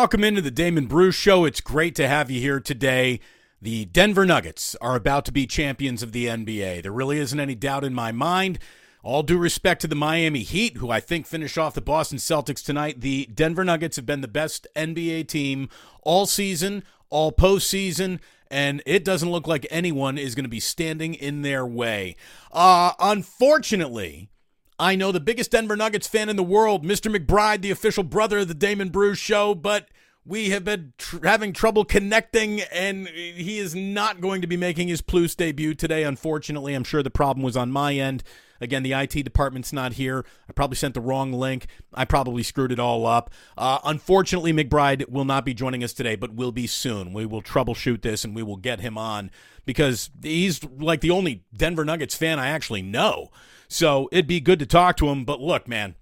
Welcome into the Damon Bruce Show. It's great to have you here today. The Denver Nuggets are about to be champions of the NBA. There really isn't any doubt in my mind. All due respect to the Miami Heat, who I think finished off the Boston Celtics tonight, the Denver Nuggets have been the best NBA team all season, all postseason, and it doesn't look like anyone is going to be standing in their way. Uh, unfortunately, I know the biggest Denver Nuggets fan in the world, Mr. McBride, the official brother of the Damon Bruce Show, but we have been tr- having trouble connecting, and he is not going to be making his Plus debut today. Unfortunately, I'm sure the problem was on my end. Again, the IT department's not here. I probably sent the wrong link. I probably screwed it all up. Uh, unfortunately, McBride will not be joining us today, but will be soon. We will troubleshoot this and we will get him on because he's like the only Denver Nuggets fan I actually know. So it'd be good to talk to him. But look, man,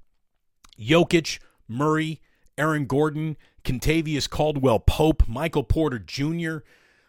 Jokic, Murray, Aaron Gordon, Kentavious Caldwell Pope, Michael Porter Jr.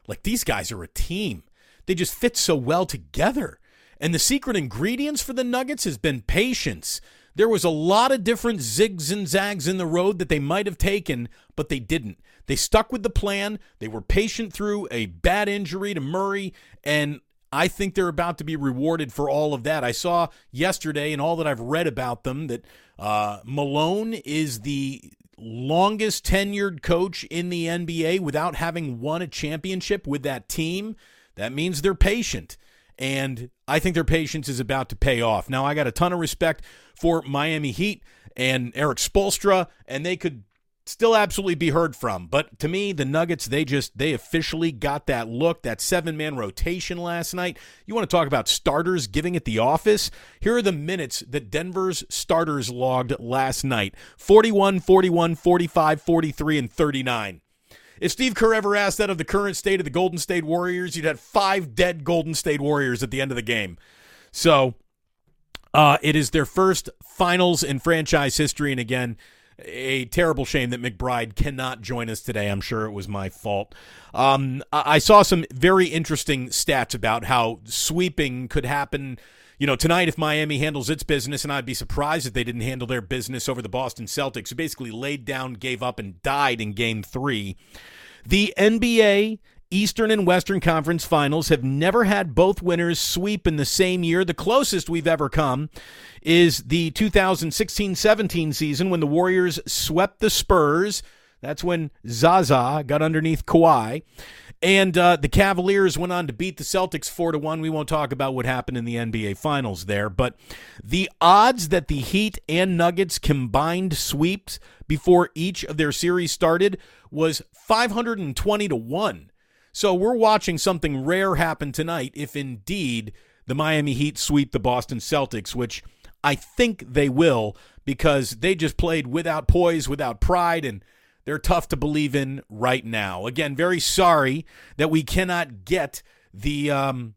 Like these guys are a team. They just fit so well together. And the secret ingredients for the Nuggets has been patience. There was a lot of different zigs and zags in the road that they might have taken, but they didn't. They stuck with the plan. They were patient through a bad injury to Murray, and I think they're about to be rewarded for all of that. I saw yesterday, and all that I've read about them, that uh, Malone is the longest tenured coach in the NBA without having won a championship with that team. That means they're patient and I think their patience is about to pay off. Now, I got a ton of respect for Miami Heat and Erik Spoelstra, and they could still absolutely be heard from. But to me, the Nuggets, they just they officially got that look, that seven-man rotation last night. You want to talk about starters giving it the office? Here are the minutes that Denver's starters logged last night. 41, 41, 45, 43 and 39. If Steve Kerr ever asked that of the current state of the Golden State Warriors, you'd have five dead Golden State Warriors at the end of the game. So uh, it is their first finals in franchise history. And again, a terrible shame that McBride cannot join us today. I'm sure it was my fault. Um, I saw some very interesting stats about how sweeping could happen. You know, tonight, if Miami handles its business, and I'd be surprised if they didn't handle their business over the Boston Celtics, who basically laid down, gave up, and died in game three. The NBA Eastern and Western Conference Finals have never had both winners sweep in the same year. The closest we've ever come is the 2016 17 season when the Warriors swept the Spurs. That's when Zaza got underneath Kawhi. And uh, the Cavaliers went on to beat the Celtics 4 to 1. We won't talk about what happened in the NBA Finals there, but the odds that the Heat and Nuggets combined sweeps before each of their series started was 520 to 1. So we're watching something rare happen tonight if indeed the Miami Heat sweep the Boston Celtics, which I think they will because they just played without poise, without pride, and they're tough to believe in right now. Again, very sorry that we cannot get the um,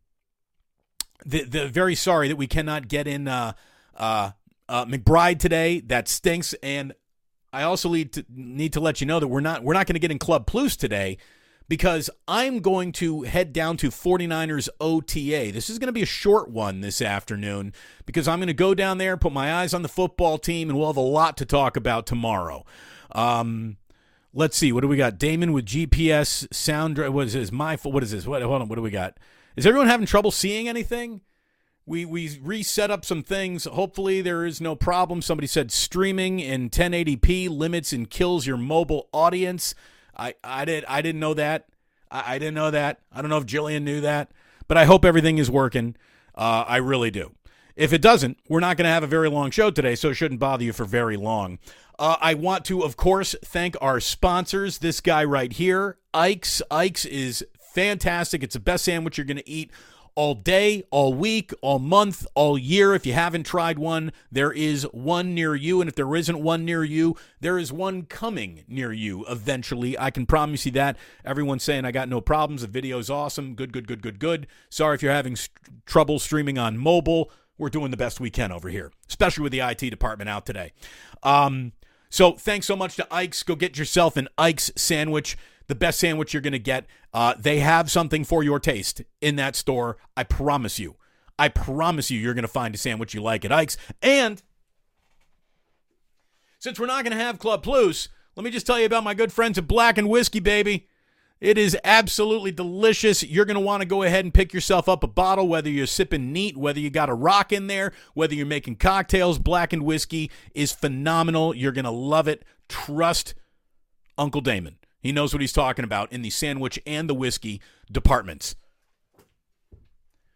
the the very sorry that we cannot get in uh, uh, uh, McBride today. That stinks. And I also need to need to let you know that we're not we're not going to get in Club Plus today because I'm going to head down to 49ers OTA. This is going to be a short one this afternoon because I'm going to go down there, put my eyes on the football team, and we'll have a lot to talk about tomorrow. Um, Let's see. What do we got? Damon with GPS sound. What is this? My what is this? What? Hold on. What do we got? Is everyone having trouble seeing anything? We we reset up some things. Hopefully there is no problem. Somebody said streaming in 1080p limits and kills your mobile audience. I I did I didn't know that. I, I didn't know that. I don't know if Jillian knew that, but I hope everything is working. Uh, I really do. If it doesn't, we're not going to have a very long show today, so it shouldn't bother you for very long. Uh, I want to, of course, thank our sponsors. This guy right here, Ike's. Ike's is fantastic. It's the best sandwich you're going to eat all day, all week, all month, all year. If you haven't tried one, there is one near you. And if there isn't one near you, there is one coming near you eventually. I can promise you that. Everyone's saying I got no problems. The video's awesome. Good, good, good, good, good. Sorry if you're having st- trouble streaming on mobile. We're doing the best we can over here, especially with the IT department out today. Um, so thanks so much to Ike's. Go get yourself an Ike's sandwich, the best sandwich you're going to get. Uh, they have something for your taste in that store. I promise you. I promise you, you're going to find a sandwich you like at Ike's. And since we're not going to have Club Plus, Let me just tell you about my good friends at Blackened Whiskey, baby. It is absolutely delicious. You're going to want to go ahead and pick yourself up a bottle, whether you're sipping neat, whether you got a rock in there, whether you're making cocktails. Blackened Whiskey is phenomenal. You're going to love it. Trust Uncle Damon. He knows what he's talking about in the sandwich and the whiskey departments.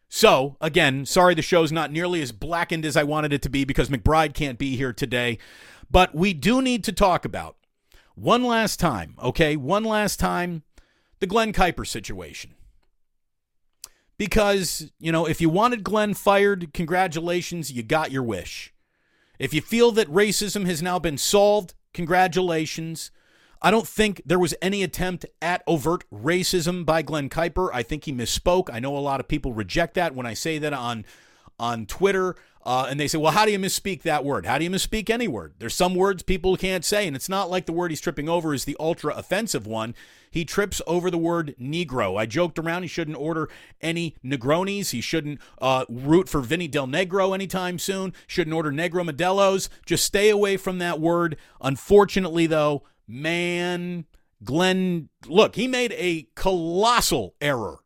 So, again, sorry the show's not nearly as blackened as I wanted it to be because McBride can't be here today. But we do need to talk about one last time, okay? One last time the Glen Kuiper situation. Because, you know, if you wanted Glen fired, congratulations, you got your wish. If you feel that racism has now been solved, congratulations. I don't think there was any attempt at overt racism by Glen Kuiper. I think he misspoke. I know a lot of people reject that when I say that on on Twitter. Uh, and they say, well, how do you misspeak that word? How do you misspeak any word? There's some words people can't say, and it's not like the word he's tripping over is the ultra offensive one. He trips over the word Negro. I joked around he shouldn't order any Negronis. He shouldn't uh, root for Vinny Del Negro anytime soon. Shouldn't order Negro Modelos. Just stay away from that word. Unfortunately, though, man, Glen, look, he made a colossal error,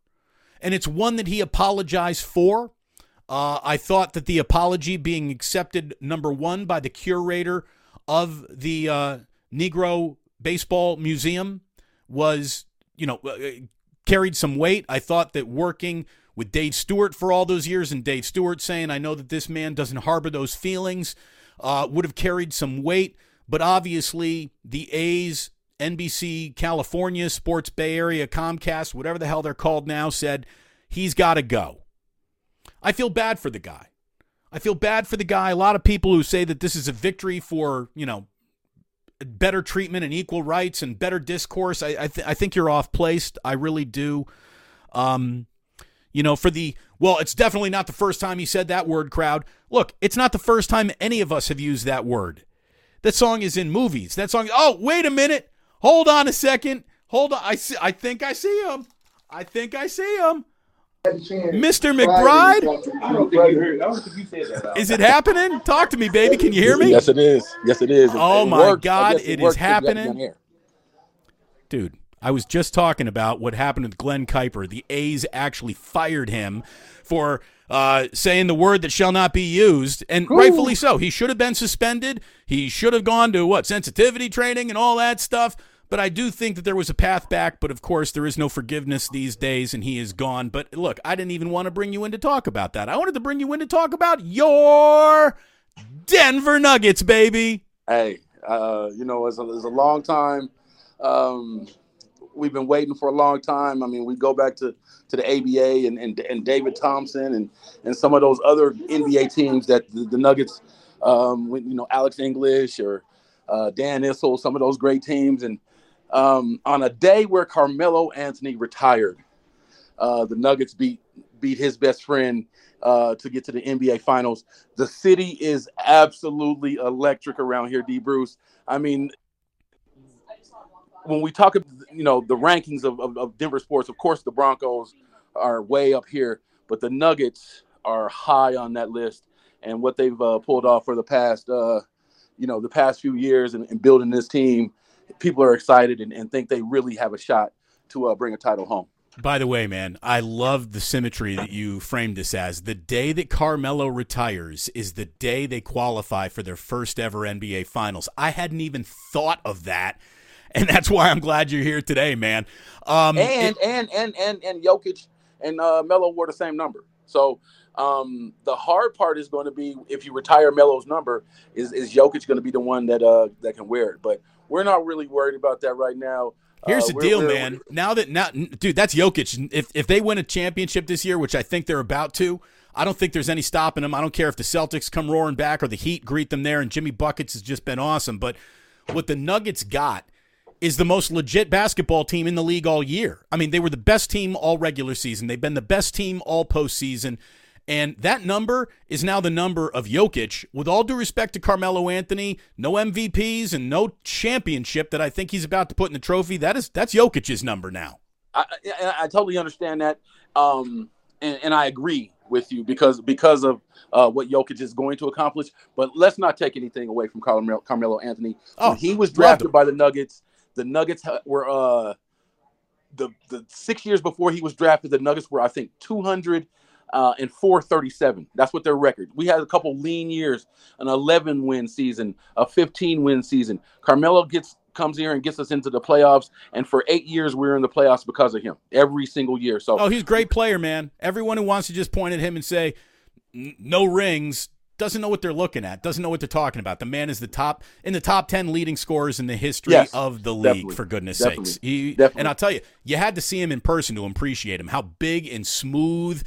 and it's one that he apologized for. Uh, I thought that the apology being accepted, number one, by the curator of the uh, Negro Baseball Museum was, you know, uh, carried some weight. I thought that working with Dave Stewart for all those years and Dave Stewart saying, I know that this man doesn't harbor those feelings, uh, would have carried some weight. But obviously, the A's, NBC, California, Sports Bay Area, Comcast, whatever the hell they're called now, said he's got to go. I feel bad for the guy. I feel bad for the guy. A lot of people who say that this is a victory for, you know, better treatment and equal rights and better discourse. I I, th- I think you're off placed. I really do. Um, you know, for the well, it's definitely not the first time he said that word. Crowd, look, it's not the first time any of us have used that word. That song is in movies. That song. Oh, wait a minute. Hold on a second. Hold on. I see. I think I see him. I think I see him. Mr. McBride? I don't think you heard. I don't think you said that. Is it happening? Talk to me, baby. Can you hear me? Yes, it is. Yes, it is. Oh it my works. God, it, it is happening. Dude, I was just talking about what happened with Glen Kuiper. The A's actually fired him for uh, saying the word that shall not be used, and Ooh. rightfully so. He should have been suspended. He should have gone to what sensitivity training and all that stuff. But I do think that there was a path back. But of course, there is no forgiveness these days, and he is gone. But look, I didn't even want to bring you in to talk about that. I wanted to bring you in to talk about your Denver Nuggets, baby. Hey, uh, you know, it's a, it's a long time. Um, we've been waiting for a long time. I mean, we go back to, to the ABA and, and, and David Thompson and, and some of those other NBA teams that the, the Nuggets, um, you know, Alex English or uh, Dan Issel, some of those great teams. And um, on a day where Carmelo Anthony retired, uh, the Nuggets beat beat his best friend uh, to get to the NBA Finals. The city is absolutely electric around here, D. Bruce. I mean, when we talk, you know, the rankings of, of, of Denver sports, of course, the Broncos are way up here, but the Nuggets are high on that list. And what they've uh, pulled off for the past, uh, you know, the past few years and, and building this team people are excited and, and think they really have a shot to uh, bring a title home. By the way, man, I love the symmetry that you framed this as. The day that Carmelo retires is the day they qualify for their first ever NBA Finals. I hadn't even thought of that, and that's why I'm glad you're here today, man. Um, and, it, and and and and Jokic and uh, Melo wore the same number, so um, the hard part is going to be if you retire Melo's number, is is Jokic going to be the one that uh, that can wear it? But we're not really worried about that right now. Here's uh, the deal, we're, man. We're, now that now, dude, that's Jokic. If if they win a championship this year, which I think they're about to, I don't think there's any stopping them. I don't care if the Celtics come roaring back or the Heat greet them there. And Jimmy buckets has just been awesome. But what the Nuggets got is the most legit basketball team in the league all year. I mean, they were the best team all regular season. They've been the best team all postseason. And that number is now the number of Jokic. With all due respect to Carmelo Anthony, no MVPs and no championship that I think he's about to put in the trophy. That is that's Jokic's number now. I, I, I totally understand that, um, and, and, I agree with you because because of uh, what Jokic is going to accomplish. But let's not take anything away from Carmelo, Carmelo Anthony. Oh, when he was drafted by the Nuggets, the Nuggets were uh, the the six years before he was drafted. The Nuggets were I think two hundred uh, and 437. That's what their record. We had a couple lean years, an 11 win season, a 15 win season. Carmelo gets comes here and gets us into the playoffs, and for eight years we're in the playoffs because of him every single year. So, oh, he's a great player, man. Everyone who wants to just point at him and say no rings doesn't know what they're looking at, doesn't know what they're talking about. The man is the top in the top 10 leading scorers in the history Yes, of the league, definitely, for goodness definitely, sakes. He, definitely. and I'll tell you, you had to see him in person to appreciate him, how big and smooth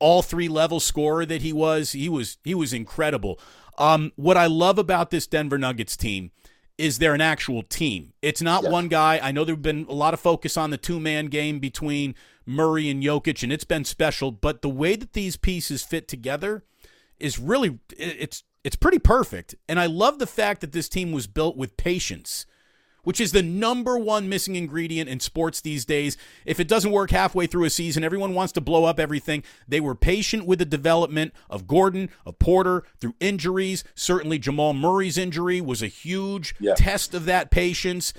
all three level scorer that he was. He was he was incredible. Um, what I love about this Denver Nuggets team is they're an actual team. It's not Yes. one guy. I know there've been a lot of focus on the two man game between Murray and Jokic, and it's been special. But the way that these pieces fit together is really it's it's pretty perfect. And I love the fact that this team was built with patience, which is the number one missing ingredient in sports these days. If it doesn't work halfway through a season, everyone wants to blow up everything. They were patient with the development of Gordon, of Porter, through injuries. Certainly Jamal Murray's injury was a huge Yeah. test of that patience.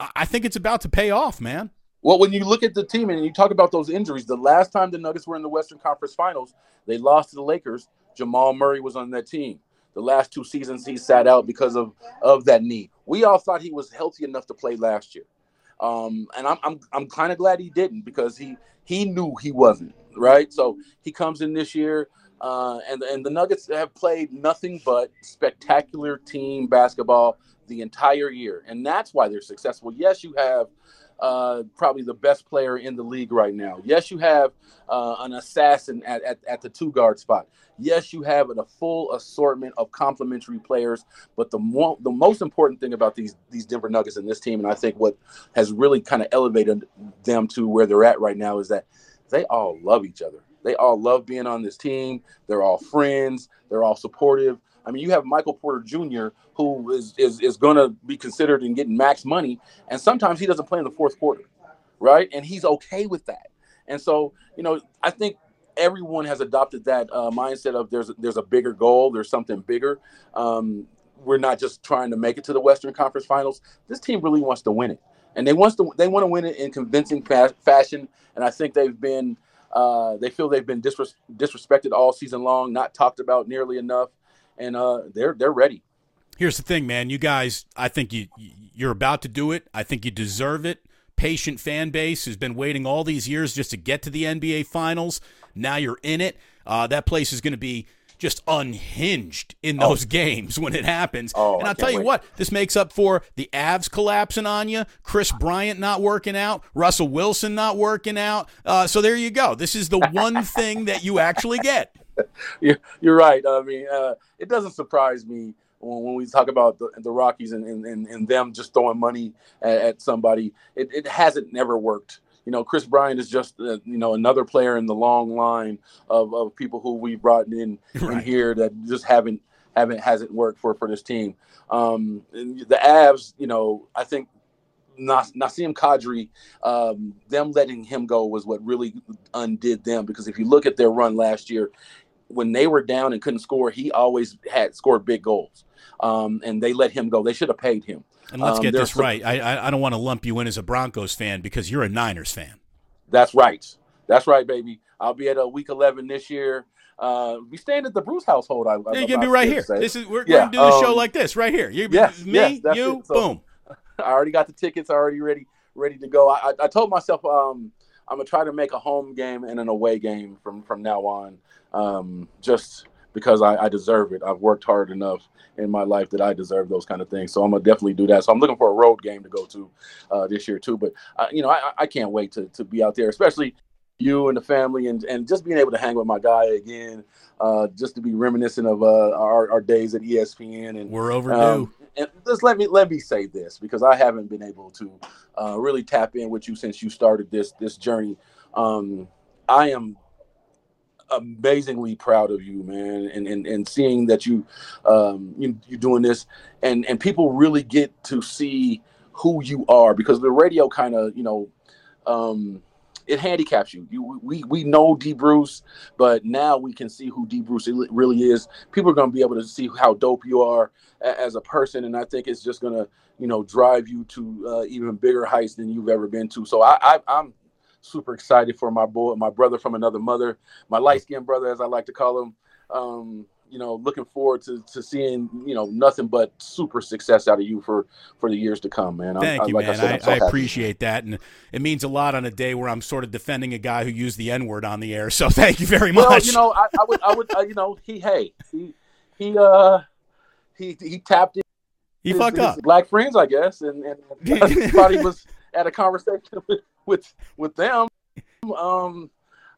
I I think it's about to pay off, man. Well, when you look at the team and you talk about those injuries, the last time the Nuggets were in the Western Conference Finals, they lost to the Lakers. Jamal Murray was on that team. The last two seasons he sat out because of of that knee. We all thought he was healthy enough to play last year, um, and I'm I'm I'm kind of glad he didn't because he he knew he wasn't right. So he comes in this year, uh, and and the Nuggets have played nothing but spectacular team basketball the entire year, and that's why they're successful. Yes, you have uh, probably the best player in the league right now. Yes, you have uh, an assassin at, at, at the two guard spot. Yes, you have a full assortment of complementary players. But the mo- the most important thing about these these Denver Nuggets and this team, and I think what has really kind of elevated them to where they're at right now, is that they all love each other. They all love being on this team. They're all friends. They're all supportive. I mean, you have Michael Porter Jr., who is is, is going to be considered in getting max money, and sometimes he doesn't play in the fourth quarter, right? And he's okay with that. And so, you know, I think everyone has adopted that uh, mindset of there's there's a bigger goal, there's something bigger. Um, we're not just trying to make it to the Western Conference Finals. This team really wants to win it, and they wants to they want to win it in convincing fa- fashion. And I think they've been uh, they feel they've been disres- disrespected all season long, not talked about nearly enough, and uh, they're they're ready. Here's the thing, man. You guys, I think you you're about to do it. I think you deserve it. Patient fan base has been waiting all these years just to get to the NBA Finals. Now you're in it. Uh, that place is going to be just unhinged in those games when it happens. Oh, and I'll tell you wait. what, this makes up for the Avs collapsing on you, Kris Bryant not working out, Russell Wilson not working out. Uh, so there you go. This is the one thing that you actually get. You're, you're right. I mean, uh, it doesn't surprise me when, when we talk about the, the Rockies and, and, and, them just throwing money at, at somebody. It, it hasn't never worked. You know, Kris Bryant is just uh, you know another player in the long line of, of people who we brought in in here that just haven't haven't hasn't worked for for this team. Um, and the Avs, you know, I think Nas- Nazem Kadri, um, them letting him go was what really undid them because if you look at their run last year, when they were down and couldn't score, he always had scored big goals. Um, and they let him go. They should have paid him. And let's Um, get this some- right. I, I don't want to lump you in as a Broncos fan because you're a Niners fan. That's right. That's right, baby. I'll be at a week 11 this year. Uh, we staying at the Bruce household. I, Yeah, you're gonna be right here. Say. This is we're, Yeah, we're gonna do the show um, like this right here. You, yes, me, yes, you. So- boom. I already got the tickets already ready, ready to go. I, I, I told myself um, I'm gonna try to make a home game and an away game from from now on, um, just because I, I deserve it. I've worked hard enough in my life that I deserve those kind of things. So I'm gonna definitely do that. So I'm looking for a road game to go to uh, this year too. But uh, you know, I, I can't wait to to be out there, especially you and the family, and and just being able to hang with my guy again, uh, just to be reminiscent of uh, our, our days at ESPN and We're overdue. um, and just let me let me say this because I haven't been able to uh, really tap in with you since you started this this journey. Um, I am amazingly proud of you, man, and and, and seeing that you um, you you doing this, and and people really get to see who you are because the radio kind of you know um, it handicaps you. you. We we know D Bruce, but now we can see who D Bruce really is. People are going to be able to see how dope you are as a person, and I think it's just going to you know drive you to uh, even bigger heights than you've ever been to. So I, I I'm super excited for my boy, my brother from another mother, my light skinned brother, as I like to call him. Um, you know, looking forward to, to seeing, you know, nothing but super success out of you for, for the years to come, man. Thank I, you, like man. I, said, I, so I appreciate that. And it means a lot on a day where I'm sort of defending a guy who used the N word on the air. So thank you very much. Well, you know, I, I would, I would, uh, you know, he, hey, he, he, uh, he, he tapped in. He his, fucked up. Black friends, I guess. And, and thought he was at a conversation with, with, with them. Um,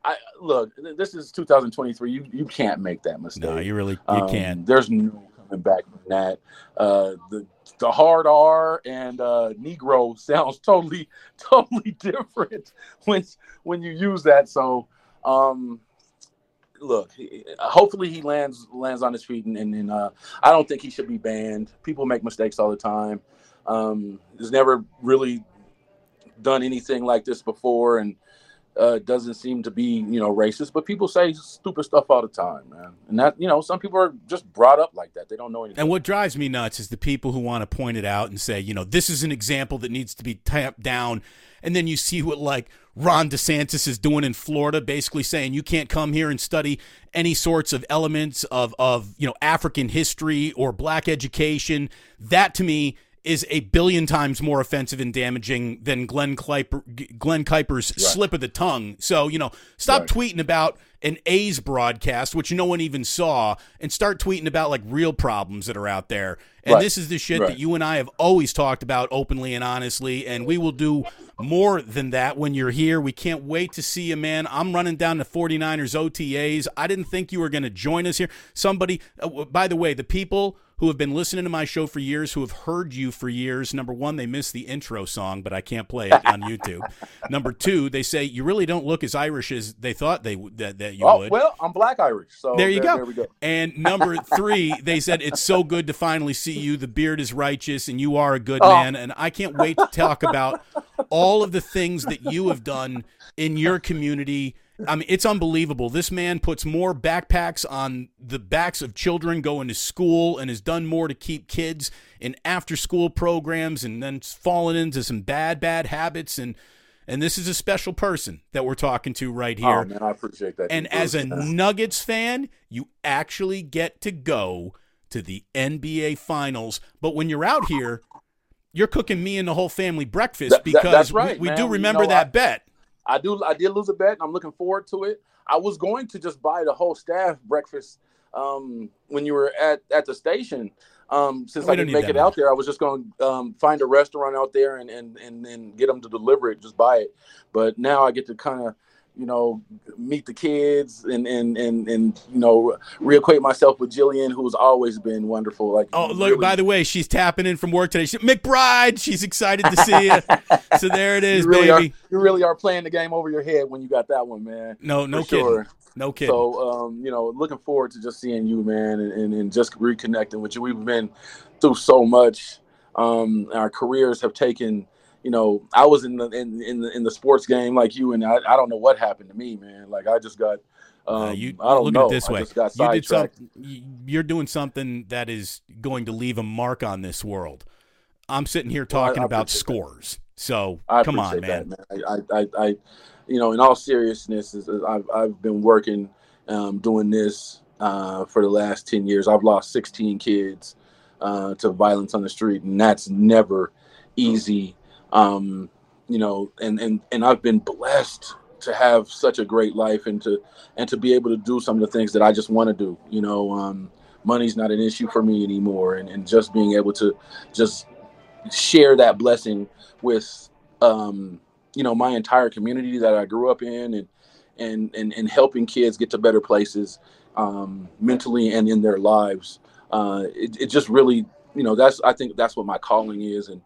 I look. This is 2023. You you can't make that mistake. No, you really you um, can't. There's no coming back from that. Uh, the the hard R and uh, Negro sounds totally totally different when when you use that. So, um, look. Hopefully he lands lands on his feet, and, and, and uh, I don't think he should be banned. People make mistakes all the time. Um, he's never really done anything like this before, and uh, doesn't seem to be, you know, racist, but people say stupid stuff all the time, man. And that, you know, some people are just brought up like that. They don't know anything. And what drives me nuts is the people who want to point it out and say, you know, this is an example that needs to be tamped down. And then you see what like Ron DeSantis is doing in Florida, basically saying you can't come here and study any sorts of elements of, of you know, African history or black education. That to me is a billion times more offensive and damaging than Glen Kuiper, Glen Kuiper's right. slip of the tongue. So, you know, stop right. tweeting about an A's broadcast, which no one even saw, and start tweeting about like real problems that are out there. And right. this is the shit that you and I have always talked about openly and honestly, and we will do more than that when you're here. We can't wait to see you, man. I'm running down to 49ers OTAs. I didn't think you were going to join us here. Somebody, uh, by the way, the people who have been listening to my show for years, who have heard you for years. Number one, they miss the intro song, but I can't play it on YouTube. Number two, they say you really don't look as Irish as they thought they that, that you oh, would. Well, I'm black Irish, so there you there, go. There we go. And number three, they said it's so good to finally see you. The beard is righteous, and you are a good oh. man. And I can't wait to talk about all of the things that you have done in your community I mean, it's unbelievable. This man puts more backpacks on the backs of children going to school and has done more to keep kids in after school programs and then fallen into some bad, bad habits. And and this is a special person that we're talking to right here. Oh, man, I appreciate that. And as a Nuggets fan, you actually get to go to the NBA Finals. But when you're out here, you're cooking me and the whole family breakfast because that, right, we, we do remember you know, that I, bet. I do. I did lose a bet. I'm looking forward to it. I was going to just buy the whole staff breakfast um, when you were at at the station. Um, since I didn't make it much. out there, I was just going to um, find a restaurant out there and and and then get them to deliver it, just buy it. But now I get to kind of you know, meet the kids and and and and you know, reacquaint myself with Jillian, who's always been wonderful. Like, oh, look, really... by the way, she's tapping in from work today. She, McBride, she's excited to see you. so there it is, you really baby. Are, you really are playing the game over your head when you got that one, man. No, no kidding. Sure. No kidding. So, um, you know, looking forward to just seeing you, man, and, and, and just reconnecting with you. We've been through so much. Um, our careers have taken you know, I was in the in in the, in the sports game like you, and I, I don't know what happened to me, man. Like I just got. Um, uh, you, I don't look know. at it this way. you did something, you're doing something that is going to leave a mark on this world. I'm sitting here talking well, I, I about scores. That. So come on, man. That, man. I, I, I, you know, in all seriousness, I've I've been working, um, doing this uh, for the last ten years. I've lost 16 kids uh, to violence on the street, and that's never easy um, you know, and and and I've been blessed to have such a great life and to and to be able to do some of the things that I just want to do. You know, um, money's not an issue for me anymore, and and just being able to just share that blessing with um, you know my entire community that I grew up in, and and and, and helping kids get to better places um, mentally and in their lives. Uh, it, it just really, you know, that's I think that's what my calling is, and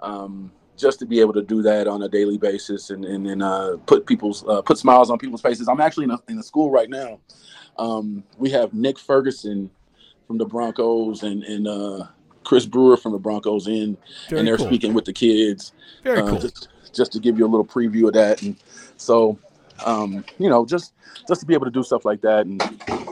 um, just to be able to do that on a daily basis and and, and uh, put people's uh, put smiles on people's faces. I'm actually in a, in a school right now. Um, we have Nick Ferguson from the Broncos and and uh, Chris Brewer from the Broncos in, Very and they're cool. speaking with the kids. Very uh, cool. Just, just to give you a little preview of that. And so, um, you know, just just to be able to do stuff like that, and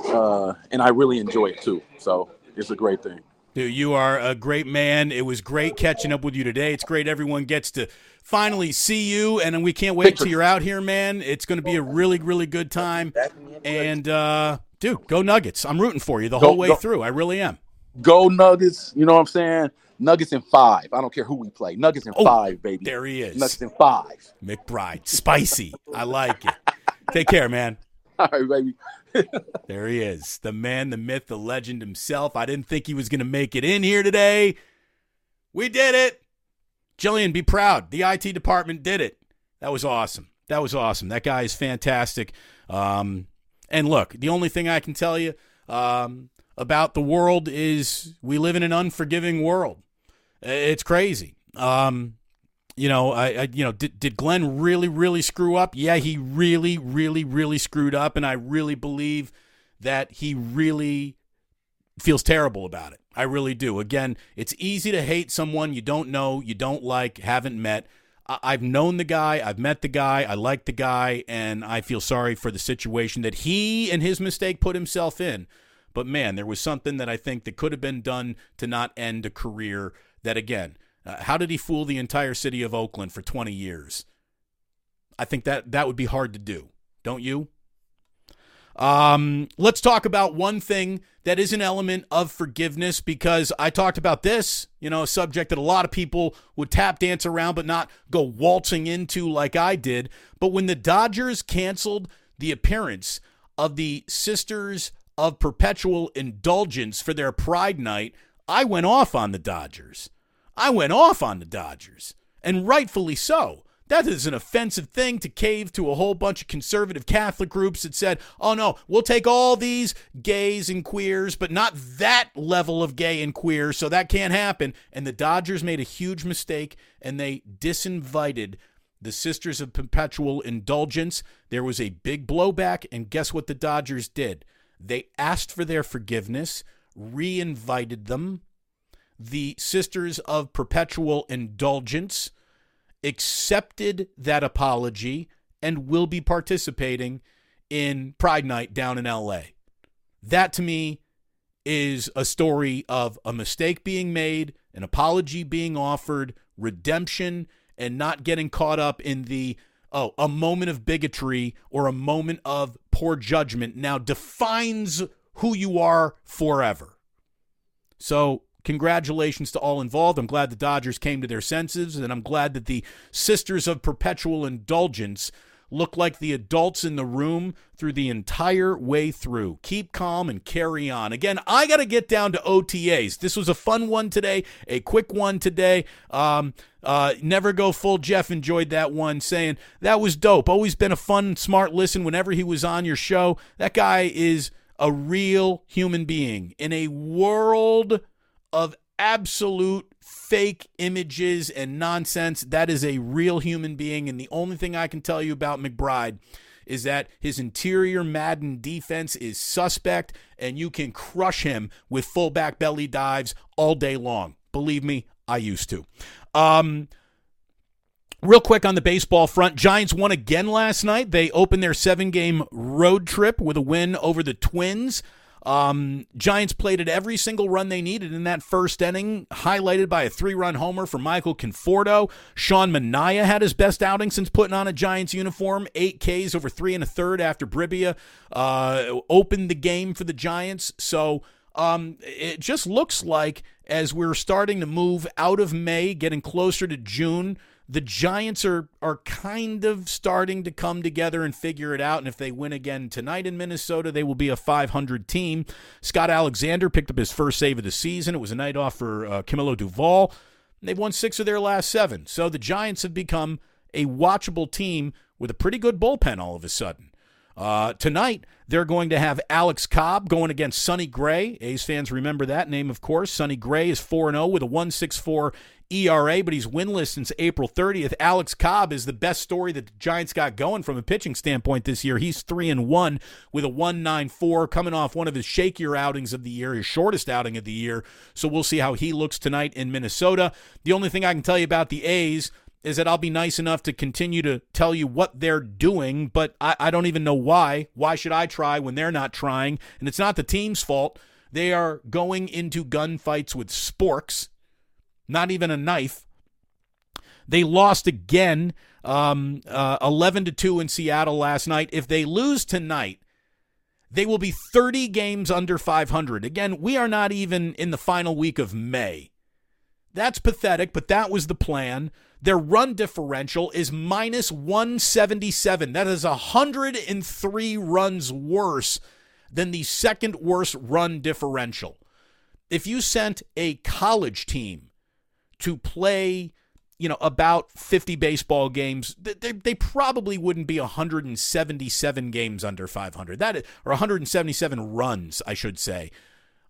uh, and I really enjoy it too. So it's a great thing. Dude, you are a great man. It was great catching up with you today. It's great everyone gets to finally see you, and we can't wait till you're out here, man. It's going to be a really, really good time. And uh, dude, go Nuggets! I'm rooting for you the whole way go. through. I really am. Go Nuggets! You know what I'm saying? Nuggets in five. I don't care who we play. Nuggets in oh, five, baby. There he is. Nuggets in five. McBride, spicy. I like it. Take care, man. All right, baby. There he is, the man, the myth, the legend himself. I didn't think he was going to make it in here today. We did it. Jillian, be proud. The IT department did it. That was awesome. That was awesome. That guy is fantastic. Um, and look, the only thing I can tell you um, about the world is we live in an unforgiving world. It's crazy. Um, you know, I, I, you know, did, did Glen really, really screw up? Yeah, he really, really, really screwed up, and I really believe that he really feels terrible about it. I really do. Again, it's easy to hate someone you don't know, you don't like, haven't met. I've known the guy, I've met the guy, I like the guy, and I feel sorry for the situation that he and his mistake put himself in. But man, there was something that I think that could have been done to not end a career that, again, uh, how did he fool the entire city of Oakland for 20 years? I think that that would be hard to do, don't you? Um, let's talk about one thing that is an element of forgiveness because I talked about this, you know, a subject that a lot of people would tap dance around but not go waltzing into like I did. But when the Dodgers canceled the appearance of the Sisters of Perpetual Indulgence for their Pride Night, I went off on the Dodgers. I went off on the Dodgers, and rightfully so. That is an offensive thing to cave to a whole bunch of conservative Catholic groups that said, oh no, we'll take all these gays and queers, but not that level of gay and queer, so that can't happen. And the Dodgers made a huge mistake and they disinvited the Sisters of Perpetual Indulgence. There was a big blowback, and guess what the Dodgers did? They asked for their forgiveness, re invited them. The Sisters of Perpetual Indulgence accepted that apology and will be participating in Pride Night down in LA. That to me is a story of a mistake being made, an apology being offered, redemption, and not getting caught up in the, oh, a moment of bigotry or a moment of poor judgment now defines who you are forever. So congratulations to all involved. I'm glad the Dodgers came to their senses, and I'm glad that the Sisters of Perpetual Indulgence look like the adults in the room through the entire way through. Keep calm and carry on. Again, I got to get down to OTAs. This was a fun one today, a quick one today. Um, uh, never go full. Jeff enjoyed that one, saying that was dope. Always been a fun, smart listen whenever he was on your show. That guy is a real human being in a world of absolute fake images and nonsense. That is a real human being. And the only thing I can tell you about McBride is that his interior Madden defense is suspect, and you can crush him with fullback belly dives all day long. Believe me, I used to. Um, Real quick on the baseball front, Giants won again last night. They opened their seven game road trip with a win over the Twins. Um, Giants played at every single run they needed in that first inning, highlighted by a three run homer for Michael Conforto. Sean Manaea had his best outing since putting on a Giants uniform, eight Ks over three and a third after Brebbia uh, opened the game for the Giants. So um, it just looks like as we're starting to move out of May, getting closer to June, the Giants are are kind of starting to come together and figure it out. And if they win again tonight in Minnesota, they will be a 500 team. Scott Alexander picked up his first save of the season. It was a night off for uh, Camilo Doval. They've won six of their last seven. So the Giants have become a watchable team with a pretty good bullpen all of a sudden. Uh, tonight, they're going to have Alex Cobb going against Sonny Gray. A's fans remember that name, of course. Sonny Gray is 4 0 with a 164 ERA, but he's winless since April 30th. Alex Cobb is the best story that the Giants got going from a pitching standpoint this year. He's 3 and 1 with a 194 coming off one of his shakier outings of the year, his shortest outing of the year. So we'll see how he looks tonight in Minnesota. The only thing I can tell you about the A's is that I'll be nice enough to continue to tell you what they're doing, but I, I don't even know why. Why should I try when they're not trying? And it's not the team's fault. They are going into gunfights with sporks, not even a knife. They lost again, um, uh, 11 to 2 in Seattle last night. If they lose tonight, they will be 30 games under 500. Again, we are not even in the final week of May. That's pathetic, but that was the plan. Their run differential is minus 177. That is 103 runs worse than the second worst run differential. If you sent a college team to play, you know, about 50 baseball games, they, they probably wouldn't be 177 games under 500. That is, or 177 runs, I should say,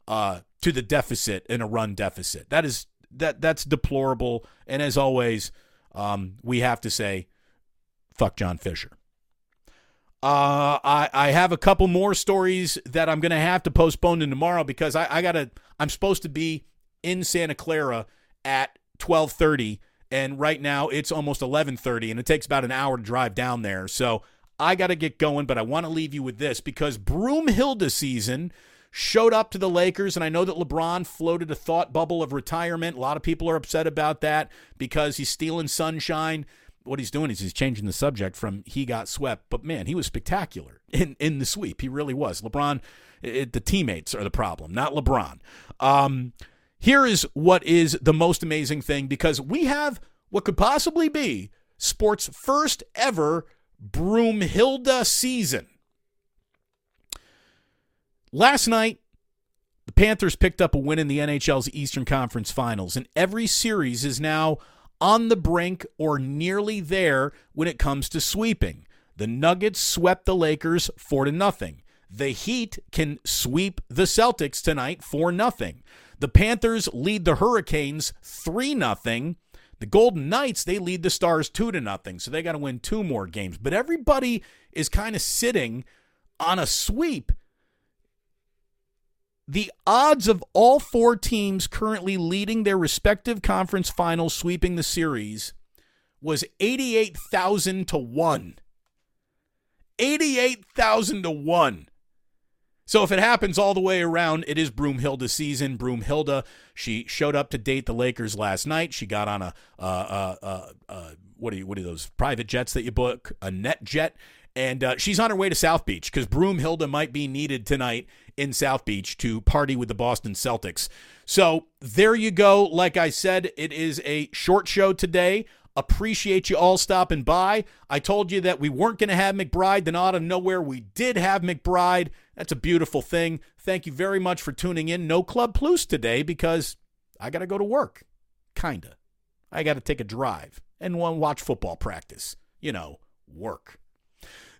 uh, to the deficit in a run deficit. That is that that's deplorable. And as always, um, we have to say, fuck John Fisher. Uh, I, I have a couple more stories that I'm going to have to postpone to tomorrow because I, I got to, I'm supposed to be in Santa Clara at 1230 and right now it's almost 1130 and it takes about an hour to drive down there. So I got to get going, but I want to leave you with this because Broomhilda season showed up to the Lakers, and I know that LeBron floated a thought bubble of retirement. A lot of people are upset about that because he's stealing sunshine. What he's doing is he's changing the subject from he got swept, but man, he was spectacular in, in the sweep. He really was. LeBron, it, the teammates are the problem, not LeBron. Um, here is what is the most amazing thing because we have what could possibly be sports' first ever Broomhilda season. Last night, the Panthers picked up a win in the NHL's Eastern Conference Finals, and every series is now on the brink or nearly there when it comes to sweeping. The Nuggets swept the Lakers 4 to nothing. The Heat can sweep the Celtics tonight 4 nothing. The Panthers lead the Hurricanes 3 nothing. The Golden Knights, they lead the Stars 2 to nothing. So they got to win two more games. But everybody is kind of sitting on a sweep the odds of all four teams currently leading their respective conference finals sweeping the series was 88,000 to 1. 88,000 to 1. So if it happens all the way around, it is Broomhilda season. Broomhilda, she showed up to date the Lakers last night. She got on a uh, uh, uh, uh what are you, what are those private jets that you book? A net jet, and uh, she's on her way to South Beach because Broomhilda might be needed tonight in South Beach to party with the Boston Celtics. So there you go. Like I said, it is a short show today. Appreciate you all stopping by. I told you that we weren't going to have McBride, then out of nowhere, we did have McBride. That's a beautiful thing. Thank you very much for tuning in. No Club Plus today because I got to go to work. Kinda. I got to take a drive and one watch football practice. You know, work.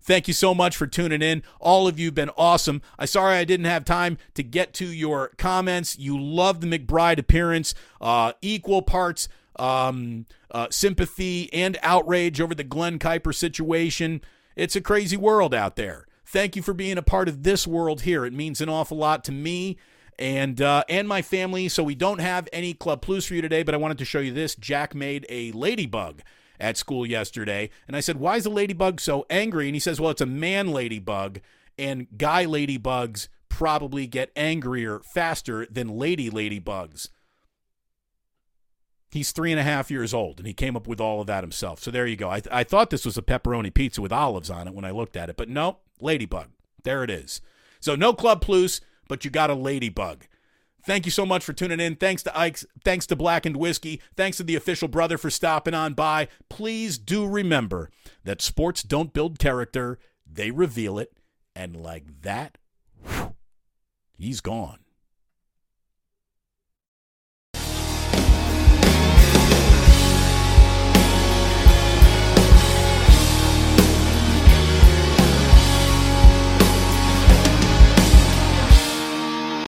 Thank you so much for tuning in. All of you have been awesome. I sorry I didn't have time to get to your comments. You love the McBride appearance, uh, equal parts um, uh, sympathy and outrage over the Glen Kuiper situation. It's a crazy world out there. Thank you for being a part of this world here. It means an awful lot to me and uh, and my family. So we don't have any Club Plus for you today, but I wanted to show you this. Jack made a ladybug at school yesterday. And I said, Why is the ladybug so angry? And he says, Well, it's a man ladybug, and guy ladybugs probably get angrier faster than lady ladybugs. He's three and a half years old, and he came up with all of that himself. So there you go. I, th- I thought this was a pepperoni pizza with olives on it when I looked at it, but no, ladybug. There it is. So no Club Plus, but you got a ladybug. Thank you so much for tuning in. Thanks to Ike's. Thanks to Blackened Whiskey. Thanks to the official brother for stopping on by. Please do remember that sports don't build character, they reveal it. And like that, he's gone.